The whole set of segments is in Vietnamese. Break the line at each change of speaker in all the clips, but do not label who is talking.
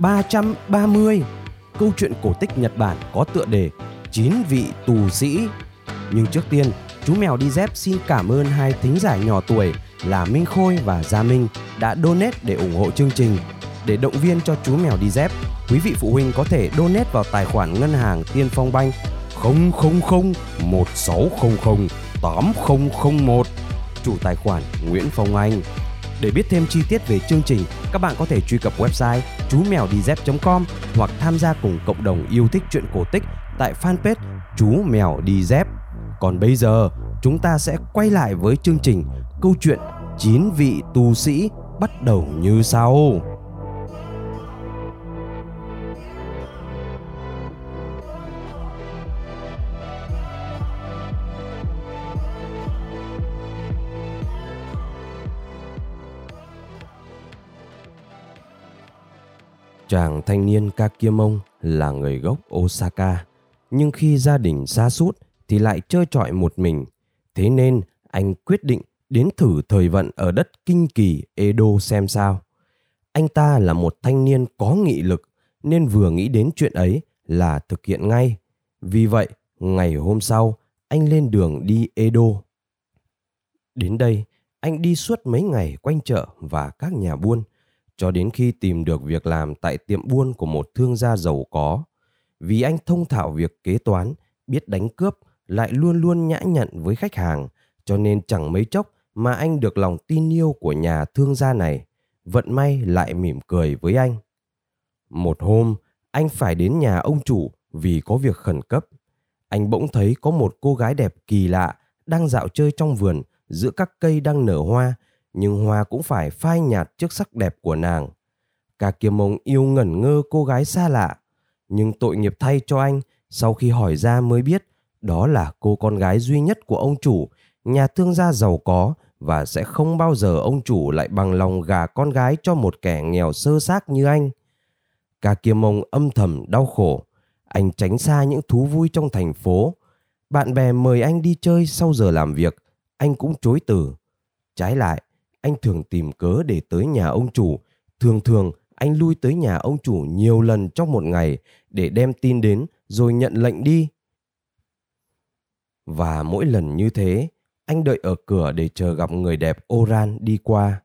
330 Câu chuyện cổ tích Nhật Bản có tựa đề Chín vị tù sĩ Nhưng trước tiên, chú mèo đi dép xin cảm ơn hai thính giả nhỏ tuổi là Minh Khôi và Gia Minh đã donate để ủng hộ chương trình. Để động viên cho chú mèo đi dép, quý vị phụ huynh có thể donate vào tài khoản ngân hàng Tiên Phong Banh 000 1600 8001 chủ tài khoản Nguyễn Phong Anh. Để biết thêm chi tiết về chương trình, các bạn có thể truy cập website chú mèo đi dép.com hoặc tham gia cùng cộng đồng yêu thích truyện cổ tích tại fanpage chú mèo đi dép. Còn bây giờ, chúng ta sẽ quay lại với chương trình câu chuyện chín vị tu sĩ bắt đầu như sau. Chàng thanh niên Kakiemon là người gốc Osaka, nhưng khi gia đình xa sút thì lại chơi trọi một mình. Thế nên anh quyết định đến thử thời vận ở đất kinh kỳ Edo xem sao. Anh ta là một thanh niên có nghị lực nên vừa nghĩ đến chuyện ấy là thực hiện ngay. Vì vậy, ngày hôm sau, anh lên đường đi Edo. Đến đây, anh đi suốt mấy ngày quanh chợ và các nhà buôn cho đến khi tìm được việc làm tại tiệm buôn của một thương gia giàu có. Vì anh thông thạo việc kế toán, biết đánh cướp, lại luôn luôn nhã nhặn với khách hàng, cho nên chẳng mấy chốc mà anh được lòng tin yêu của nhà thương gia này. Vận may lại mỉm cười với anh. Một hôm, anh phải đến nhà ông chủ vì có việc khẩn cấp. Anh bỗng thấy có một cô gái đẹp kỳ lạ đang dạo chơi trong vườn giữa các cây đang nở hoa nhưng hoa cũng phải phai nhạt trước sắc đẹp của nàng. Cả kiều mông yêu ngẩn ngơ cô gái xa lạ, nhưng tội nghiệp thay cho anh sau khi hỏi ra mới biết đó là cô con gái duy nhất của ông chủ, nhà thương gia giàu có và sẽ không bao giờ ông chủ lại bằng lòng gả con gái cho một kẻ nghèo sơ xác như anh. Cả kiềm mông âm thầm đau khổ, anh tránh xa những thú vui trong thành phố. Bạn bè mời anh đi chơi sau giờ làm việc, anh cũng chối từ. Trái lại, anh thường tìm cớ để tới nhà ông chủ. Thường thường, anh lui tới nhà ông chủ nhiều lần trong một ngày để đem tin đến rồi nhận lệnh đi. Và mỗi lần như thế, anh đợi ở cửa để chờ gặp người đẹp Oran đi qua.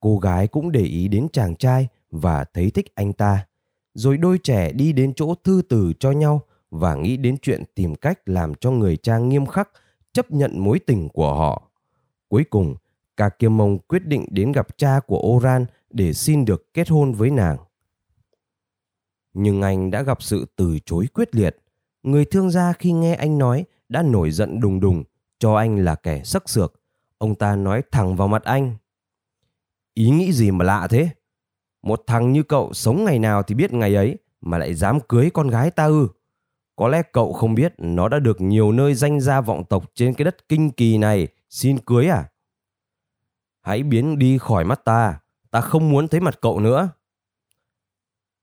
Cô gái cũng để ý đến chàng trai và thấy thích anh ta. Rồi đôi trẻ đi đến chỗ thư từ cho nhau và nghĩ đến chuyện tìm cách làm cho người cha nghiêm khắc chấp nhận mối tình của họ. Cuối cùng, Kakemon quyết định đến gặp cha của Oran để xin được kết hôn với nàng. Nhưng anh đã gặp sự từ chối quyết liệt. Người thương gia khi nghe anh nói đã nổi giận đùng đùng, cho anh là kẻ sắc sược. Ông ta nói thẳng vào mặt anh. Ý nghĩ gì mà lạ thế? Một thằng như cậu sống ngày nào thì biết ngày ấy mà lại dám cưới con gái ta ư? Có lẽ cậu không biết nó đã được nhiều nơi danh gia vọng tộc trên cái đất kinh kỳ này xin cưới à? Hãy biến đi khỏi mắt ta, ta không muốn thấy mặt cậu nữa.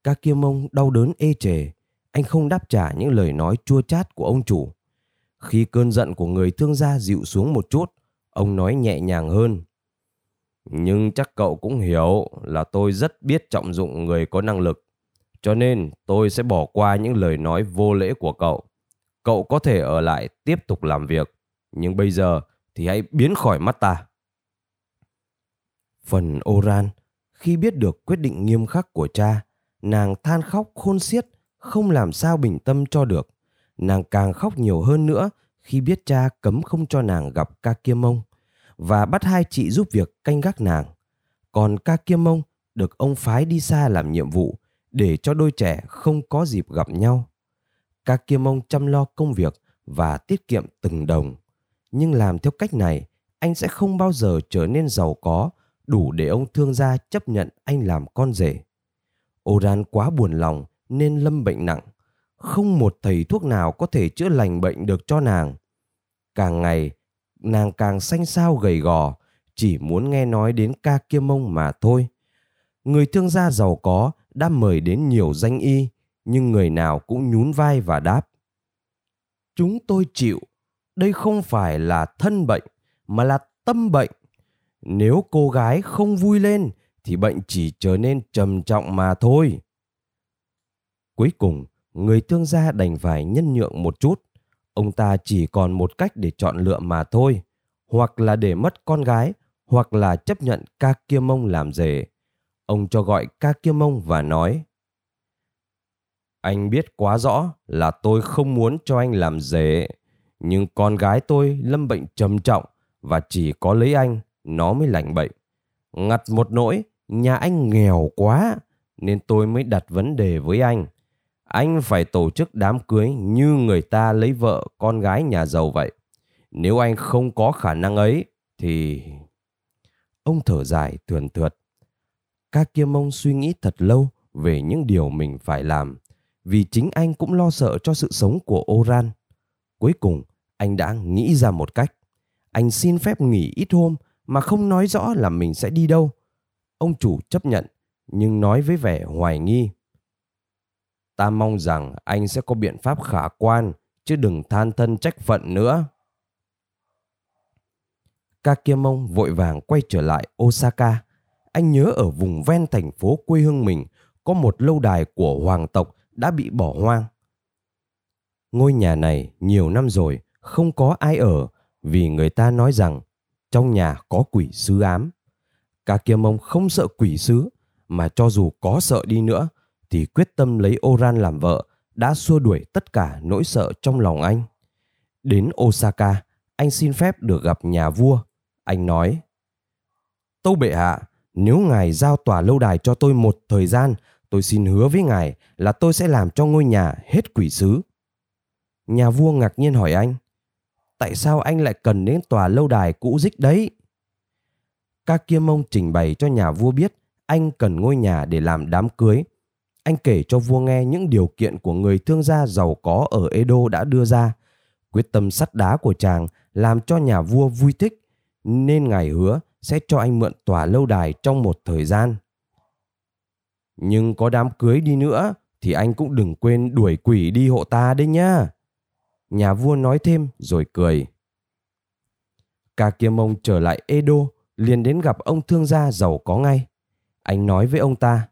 Ca kia mông đau đớn ê chề, anh không đáp trả những lời nói chua chát của ông chủ. Khi cơn giận của người thương gia dịu xuống một chút, ông nói nhẹ nhàng hơn. Nhưng chắc cậu cũng hiểu là tôi rất biết trọng dụng người có năng lực. Cho nên tôi sẽ bỏ qua những lời nói vô lễ của cậu. Cậu có thể ở lại tiếp tục làm việc. Nhưng bây giờ thì hãy biến khỏi mắt ta. Phần Oran, khi biết được quyết định nghiêm khắc của cha, nàng than khóc khôn xiết, không làm sao bình tâm cho được. Nàng càng khóc nhiều hơn nữa khi biết cha cấm không cho nàng gặp ca kia mông và bắt hai chị giúp việc canh gác nàng. Còn ca kia mông được ông phái đi xa làm nhiệm vụ để cho đôi trẻ không có dịp gặp nhau. Ca kia mông chăm lo công việc và tiết kiệm từng đồng. Nhưng làm theo cách này, anh sẽ không bao giờ trở nên giàu có đủ để ông thương gia chấp nhận anh làm con rể. Oran quá buồn lòng nên lâm bệnh nặng. Không một thầy thuốc nào có thể chữa lành bệnh được cho nàng. Càng ngày, nàng càng xanh xao gầy gò, chỉ muốn nghe nói đến ca kia mông mà thôi. Người thương gia giàu có đã mời đến nhiều danh y, nhưng người nào cũng nhún vai và đáp. Chúng tôi chịu, đây không phải là thân bệnh, mà là tâm bệnh. Nếu cô gái không vui lên, thì bệnh chỉ trở nên trầm trọng mà thôi. Cuối cùng, người thương gia đành phải nhân nhượng một chút. Ông ta chỉ còn một cách để chọn lựa mà thôi. Hoặc là để mất con gái, hoặc là chấp nhận ca kia mông làm rể. Ông cho gọi ca kia mông và nói Anh biết quá rõ là tôi không muốn cho anh làm rể, nhưng con gái tôi lâm bệnh trầm trọng và chỉ có lấy anh nó mới lành bệnh. Ngặt một nỗi, nhà anh nghèo quá nên tôi mới đặt vấn đề với anh. Anh phải tổ chức đám cưới như người ta lấy vợ con gái nhà giàu vậy. Nếu anh không có khả năng ấy thì... Ông thở dài thườn thượt. Các kia mông suy nghĩ thật lâu về những điều mình phải làm vì chính anh cũng lo sợ cho sự sống của Oran. Cuối cùng, anh đã nghĩ ra một cách. Anh xin phép nghỉ ít hôm mà không nói rõ là mình sẽ đi đâu. Ông chủ chấp nhận, nhưng nói với vẻ hoài nghi. Ta mong rằng anh sẽ có biện pháp khả quan, chứ đừng than thân trách phận nữa. Kakiemon vội vàng quay trở lại Osaka. Anh nhớ ở vùng ven thành phố quê hương mình có một lâu đài của hoàng tộc đã bị bỏ hoang. Ngôi nhà này nhiều năm rồi không có ai ở vì người ta nói rằng trong nhà có quỷ sứ ám. Cả kia mông không sợ quỷ sứ, mà cho dù có sợ đi nữa, thì quyết tâm lấy Oran làm vợ đã xua đuổi tất cả nỗi sợ trong lòng anh. Đến Osaka, anh xin phép được gặp nhà vua. Anh nói, Tâu bệ hạ, nếu ngài giao tòa lâu đài cho tôi một thời gian, tôi xin hứa với ngài là tôi sẽ làm cho ngôi nhà hết quỷ sứ. Nhà vua ngạc nhiên hỏi anh, tại sao anh lại cần đến tòa lâu đài cũ dích đấy? Các mông trình bày cho nhà vua biết anh cần ngôi nhà để làm đám cưới. Anh kể cho vua nghe những điều kiện của người thương gia giàu có ở Edo đã đưa ra. Quyết tâm sắt đá của chàng làm cho nhà vua vui thích, nên ngài hứa sẽ cho anh mượn tòa lâu đài trong một thời gian. Nhưng có đám cưới đi nữa thì anh cũng đừng quên đuổi quỷ đi hộ ta đấy nhá. Nhà vua nói thêm rồi cười. Cả kia mông trở lại Edo liền đến gặp ông thương gia giàu có ngay. Anh nói với ông ta.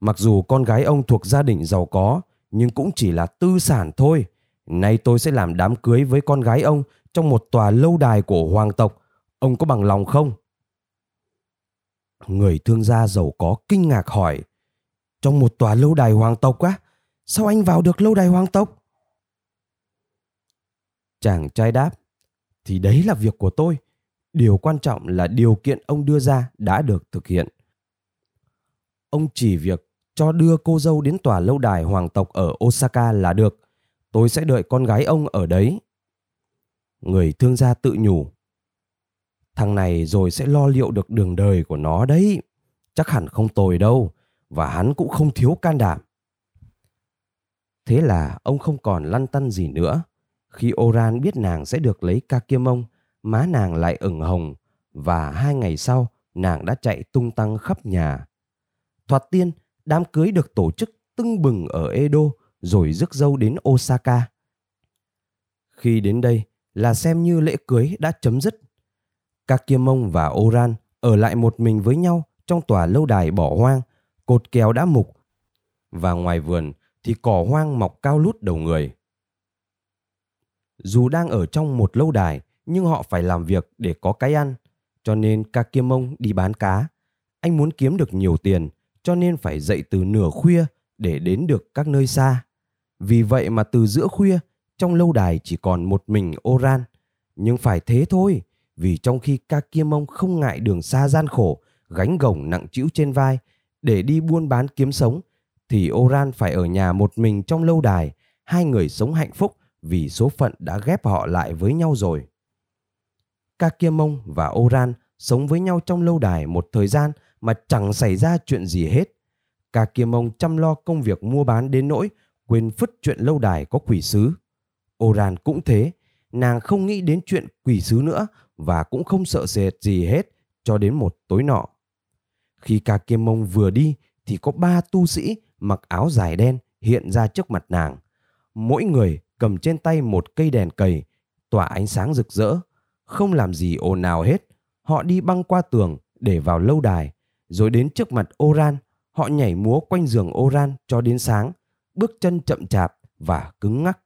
Mặc dù con gái ông thuộc gia đình giàu có, nhưng cũng chỉ là tư sản thôi. Nay tôi sẽ làm đám cưới với con gái ông trong một tòa lâu đài của hoàng tộc. Ông có bằng lòng không? Người thương gia giàu có kinh ngạc hỏi. Trong một tòa lâu đài hoàng tộc á? Sao anh vào được lâu đài hoàng tộc? Chàng trai đáp, thì đấy là việc của tôi. Điều quan trọng là điều kiện ông đưa ra đã được thực hiện. Ông chỉ việc cho đưa cô dâu đến tòa lâu đài hoàng tộc ở Osaka là được. Tôi sẽ đợi con gái ông ở đấy. Người thương gia tự nhủ. Thằng này rồi sẽ lo liệu được đường đời của nó đấy. Chắc hẳn không tồi đâu. Và hắn cũng không thiếu can đảm. Thế là ông không còn lăn tăn gì nữa khi Oran biết nàng sẽ được lấy Kakemon, má nàng lại ửng hồng và hai ngày sau nàng đã chạy tung tăng khắp nhà. Thoạt tiên, đám cưới được tổ chức tưng bừng ở Edo rồi rước dâu đến Osaka. Khi đến đây là xem như lễ cưới đã chấm dứt. Kakemon và Oran ở lại một mình với nhau trong tòa lâu đài bỏ hoang, cột kéo đã mục. Và ngoài vườn thì cỏ hoang mọc cao lút đầu người. Dù đang ở trong một lâu đài, nhưng họ phải làm việc để có cái ăn. Cho nên Kakemon đi bán cá. Anh muốn kiếm được nhiều tiền, cho nên phải dậy từ nửa khuya để đến được các nơi xa. Vì vậy mà từ giữa khuya, trong lâu đài chỉ còn một mình Oran. Nhưng phải thế thôi, vì trong khi Kakemon không ngại đường xa gian khổ, gánh gồng nặng trĩu trên vai để đi buôn bán kiếm sống, thì Oran phải ở nhà một mình trong lâu đài, hai người sống hạnh phúc vì số phận đã ghép họ lại với nhau rồi. Kakemon và Oran sống với nhau trong lâu đài một thời gian mà chẳng xảy ra chuyện gì hết. Ca chăm lo công việc mua bán đến nỗi quên phứt chuyện lâu đài có quỷ sứ. Oran cũng thế, nàng không nghĩ đến chuyện quỷ sứ nữa và cũng không sợ sệt gì hết cho đến một tối nọ. Khi Ca vừa đi thì có ba tu sĩ mặc áo dài đen hiện ra trước mặt nàng. Mỗi người cầm trên tay một cây đèn cầy, tỏa ánh sáng rực rỡ, không làm gì ồn ào hết. Họ đi băng qua tường để vào lâu đài, rồi đến trước mặt Oran, họ nhảy múa quanh giường Oran cho đến sáng, bước chân chậm chạp và cứng ngắc.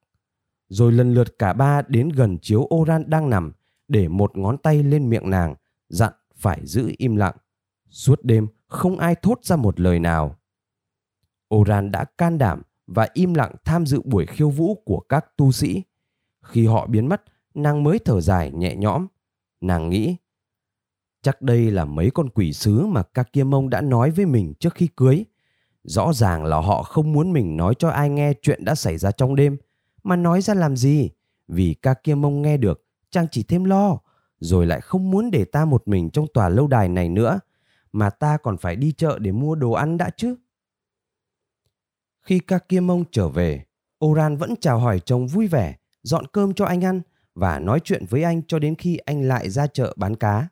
Rồi lần lượt cả ba đến gần chiếu Oran đang nằm, để một ngón tay lên miệng nàng, dặn phải giữ im lặng. Suốt đêm không ai thốt ra một lời nào. Oran đã can đảm và im lặng tham dự buổi khiêu vũ của các tu sĩ. Khi họ biến mất, nàng mới thở dài nhẹ nhõm. Nàng nghĩ, chắc đây là mấy con quỷ sứ mà các kia mông đã nói với mình trước khi cưới. Rõ ràng là họ không muốn mình nói cho ai nghe chuyện đã xảy ra trong đêm, mà nói ra làm gì? Vì các kia mông nghe được, chàng chỉ thêm lo, rồi lại không muốn để ta một mình trong tòa lâu đài này nữa, mà ta còn phải đi chợ để mua đồ ăn đã chứ. Khi Kakiemon trở về, Oran vẫn chào hỏi chồng vui vẻ, dọn cơm cho anh ăn và nói chuyện với anh cho đến khi anh lại ra chợ bán cá.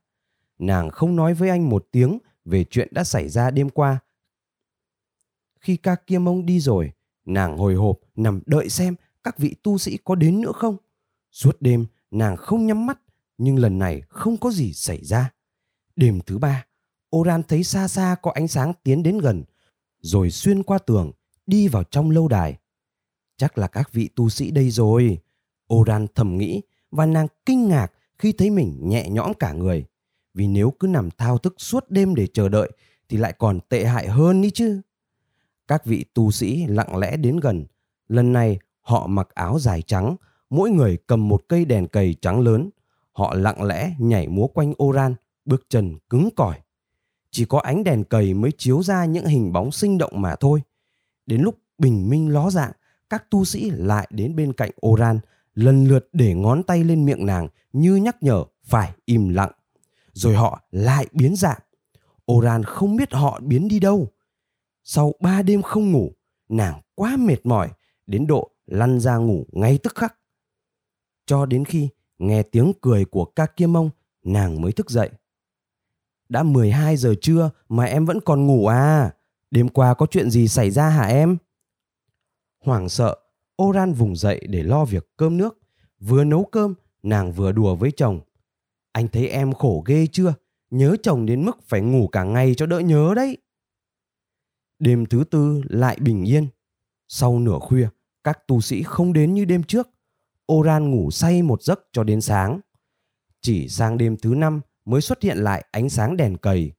Nàng không nói với anh một tiếng về chuyện đã xảy ra đêm qua. Khi Kakiemon đi rồi, nàng hồi hộp nằm đợi xem các vị tu sĩ có đến nữa không. Suốt đêm, nàng không nhắm mắt, nhưng lần này không có gì xảy ra. Đêm thứ ba, Oran thấy xa xa có ánh sáng tiến đến gần, rồi xuyên qua tường, đi vào trong lâu đài. Chắc là các vị tu sĩ đây rồi. Oran thầm nghĩ và nàng kinh ngạc khi thấy mình nhẹ nhõm cả người. Vì nếu cứ nằm thao thức suốt đêm để chờ đợi thì lại còn tệ hại hơn đi chứ. Các vị tu sĩ lặng lẽ đến gần. Lần này họ mặc áo dài trắng, mỗi người cầm một cây đèn cầy trắng lớn. Họ lặng lẽ nhảy múa quanh Oran, bước chân cứng cỏi. Chỉ có ánh đèn cầy mới chiếu ra những hình bóng sinh động mà thôi. Đến lúc bình minh ló dạng, các tu sĩ lại đến bên cạnh Oran, lần lượt để ngón tay lên miệng nàng như nhắc nhở phải im lặng. Rồi họ lại biến dạng. Oran không biết họ biến đi đâu. Sau ba đêm không ngủ, nàng quá mệt mỏi, đến độ lăn ra ngủ ngay tức khắc. Cho đến khi nghe tiếng cười của ca kia mông, nàng mới thức dậy. Đã 12 giờ trưa mà em vẫn còn ngủ à? Đêm qua có chuyện gì xảy ra hả em? Hoảng sợ, Oran vùng dậy để lo việc cơm nước. Vừa nấu cơm, nàng vừa đùa với chồng. Anh thấy em khổ ghê chưa? Nhớ chồng đến mức phải ngủ cả ngày cho đỡ nhớ đấy. Đêm thứ tư lại bình yên. Sau nửa khuya, các tu sĩ không đến như đêm trước. Oran ngủ say một giấc cho đến sáng. Chỉ sang đêm thứ năm mới xuất hiện lại ánh sáng đèn cầy.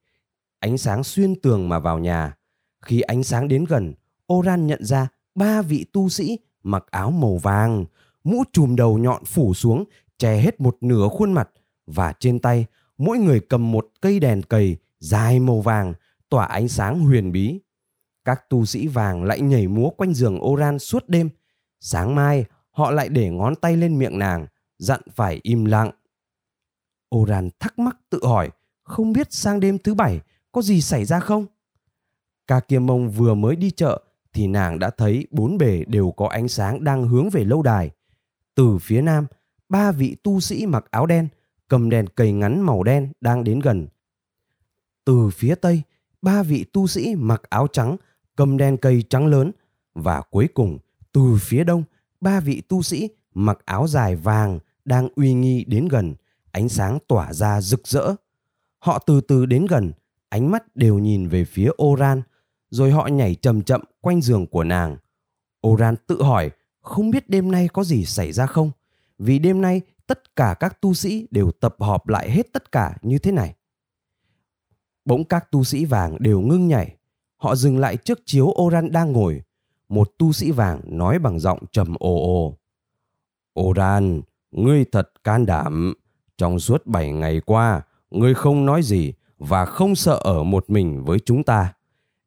Ánh sáng xuyên tường mà vào nhà. Khi ánh sáng đến gần, Oran nhận ra ba vị tu sĩ mặc áo màu vàng, mũ trùm đầu nhọn phủ xuống, che hết một nửa khuôn mặt và trên tay mỗi người cầm một cây đèn cầy dài màu vàng tỏa ánh sáng huyền bí. Các tu sĩ vàng lại nhảy múa quanh giường Oran suốt đêm. Sáng mai, họ lại để ngón tay lên miệng nàng, dặn phải im lặng. Oran thắc mắc tự hỏi, không biết sang đêm thứ bảy có gì xảy ra không? Ca Kiêm Mông vừa mới đi chợ thì nàng đã thấy bốn bề đều có ánh sáng đang hướng về lâu đài. Từ phía nam, ba vị tu sĩ mặc áo đen, cầm đèn cầy ngắn màu đen đang đến gần. Từ phía tây, ba vị tu sĩ mặc áo trắng, cầm đèn cầy trắng lớn. Và cuối cùng, từ phía đông, ba vị tu sĩ mặc áo dài vàng đang uy nghi đến gần, ánh sáng tỏa ra rực rỡ. Họ từ từ đến gần, ánh mắt đều nhìn về phía Oran, rồi họ nhảy chậm chậm quanh giường của nàng. Oran tự hỏi không biết đêm nay có gì xảy ra không, vì đêm nay tất cả các tu sĩ đều tập họp lại hết tất cả như thế này. Bỗng các tu sĩ vàng đều ngưng nhảy, họ dừng lại trước chiếu Oran đang ngồi. Một tu sĩ vàng nói bằng giọng trầm ồ ồ. Oran, ngươi thật can đảm. Trong suốt bảy ngày qua, ngươi không nói gì và không sợ ở một mình với chúng ta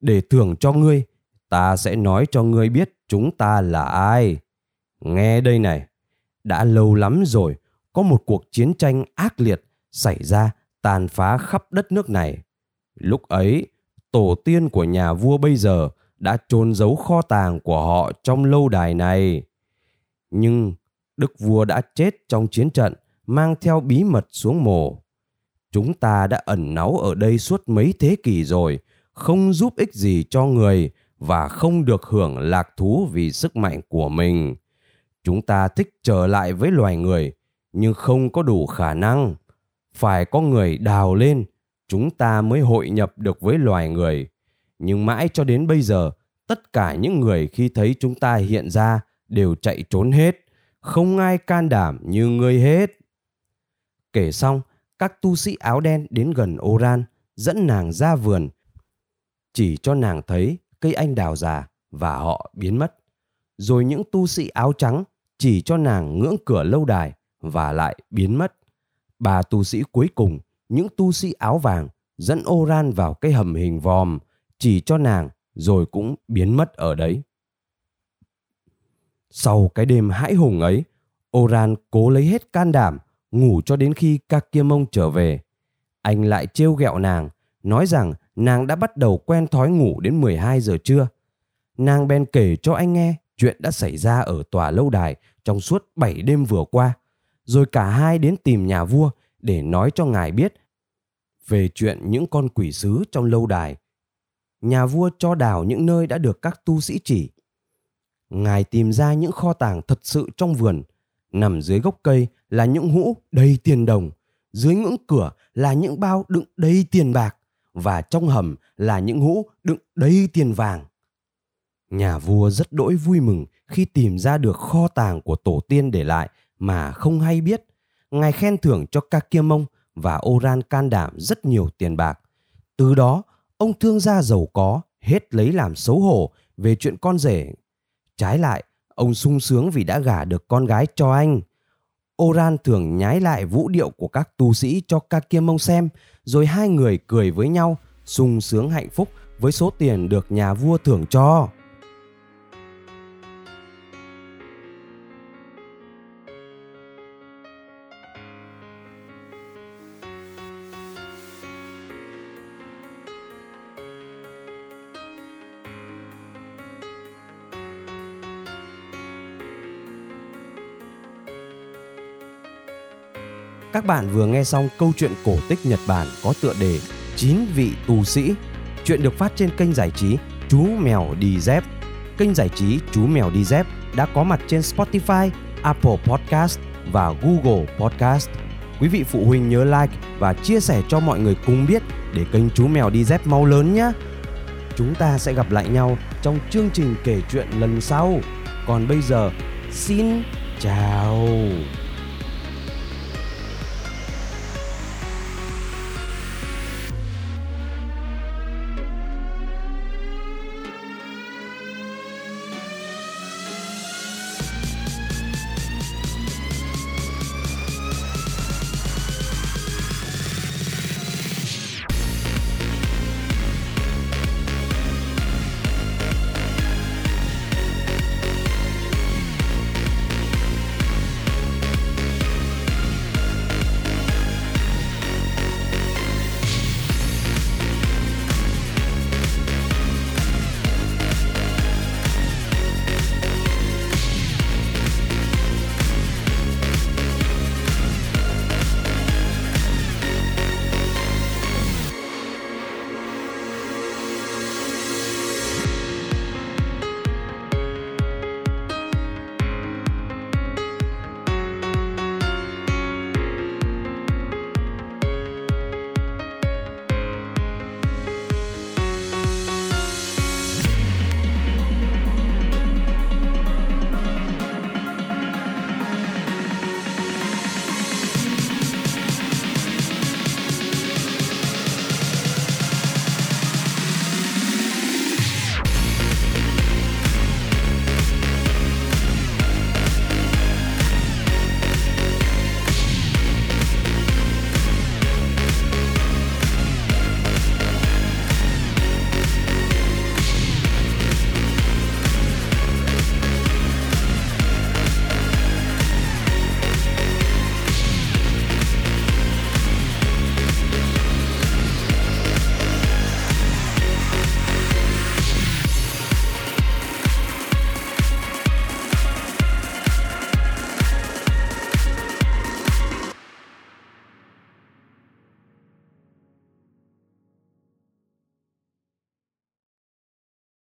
để thưởng cho ngươi ta sẽ nói cho ngươi biết chúng ta là ai nghe đây này đã lâu lắm rồi có một cuộc chiến tranh ác liệt xảy ra tàn phá khắp đất nước này lúc ấy tổ tiên của nhà vua bây giờ đã chôn giấu kho tàng của họ trong lâu đài này. Nhưng đức vua đã chết trong chiến trận mang theo bí mật xuống mồ. Chúng ta đã ẩn náu ở đây suốt mấy thế kỷ rồi, không giúp ích gì cho người và không được hưởng lạc thú vì sức mạnh của mình. Chúng ta thích trở lại với loài người, nhưng không có đủ khả năng. Phải có người đào lên, chúng ta mới hội nhập được với loài người. Nhưng mãi cho đến bây giờ, tất cả những người khi thấy chúng ta hiện ra đều chạy trốn hết, không ai can đảm như ngươi hết. Kể xong, các tu sĩ áo đen đến gần Oran, dẫn nàng ra vườn, chỉ cho nàng thấy cây anh đào già và họ biến mất. Rồi những tu sĩ áo trắng chỉ cho nàng ngưỡng cửa lâu đài và lại biến mất. Ba tu sĩ cuối cùng, những tu sĩ áo vàng, dẫn Oran vào cái hầm hình vòm, chỉ cho nàng rồi cũng biến mất ở đấy. Sau cái đêm hãi hùng ấy, Oran cố lấy hết can đảm ngủ cho đến khi Kakemon trở về. Anh lại trêu ghẹo nàng, nói rằng nàng đã bắt đầu quen thói ngủ đến 12 giờ trưa. Nàng bèn kể cho anh nghe chuyện đã xảy ra ở tòa lâu đài trong suốt 7 đêm vừa qua. Rồi cả hai đến tìm nhà vua để nói cho ngài biết về chuyện những con quỷ sứ trong lâu đài. Nhà vua cho đào những nơi đã được các tu sĩ chỉ. Ngài tìm ra những kho tàng thật sự trong vườn. Nằm dưới gốc cây là những hũ đầy tiền đồng. Dưới ngưỡng cửa là những bao đựng đầy tiền bạc. Và trong hầm là những hũ đựng đầy tiền vàng. Nhà vua rất đỗi vui mừng khi tìm ra được kho tàng của tổ tiên để lại mà không hay biết. Ngài khen thưởng cho Kakemon và Oran can đảm rất nhiều tiền bạc. Từ đó, ông thương gia giàu có hết lấy làm xấu hổ về chuyện con rể. Trái lại, ông sung sướng vì đã gả được con gái cho anh. Oran thường nhái lại vũ điệu của các tu sĩ cho Kakemon xem, rồi hai người cười với nhau, sung sướng hạnh phúc với số tiền được nhà vua thưởng cho. Các bạn vừa nghe xong câu chuyện cổ tích Nhật Bản có tựa đề Chín vị tù sĩ. Chuyện được phát trên kênh giải trí Chú Mèo Đi Dép. Kênh giải trí Chú Mèo Đi Dép đã có mặt trên Spotify, Apple Podcast và Google Podcast. Quý vị phụ huynh nhớ like và chia sẻ cho mọi người cùng biết để kênh Chú Mèo Đi Dép mau lớn nhé. Chúng ta sẽ gặp lại nhau trong chương trình kể chuyện lần sau. Còn bây giờ, xin chào.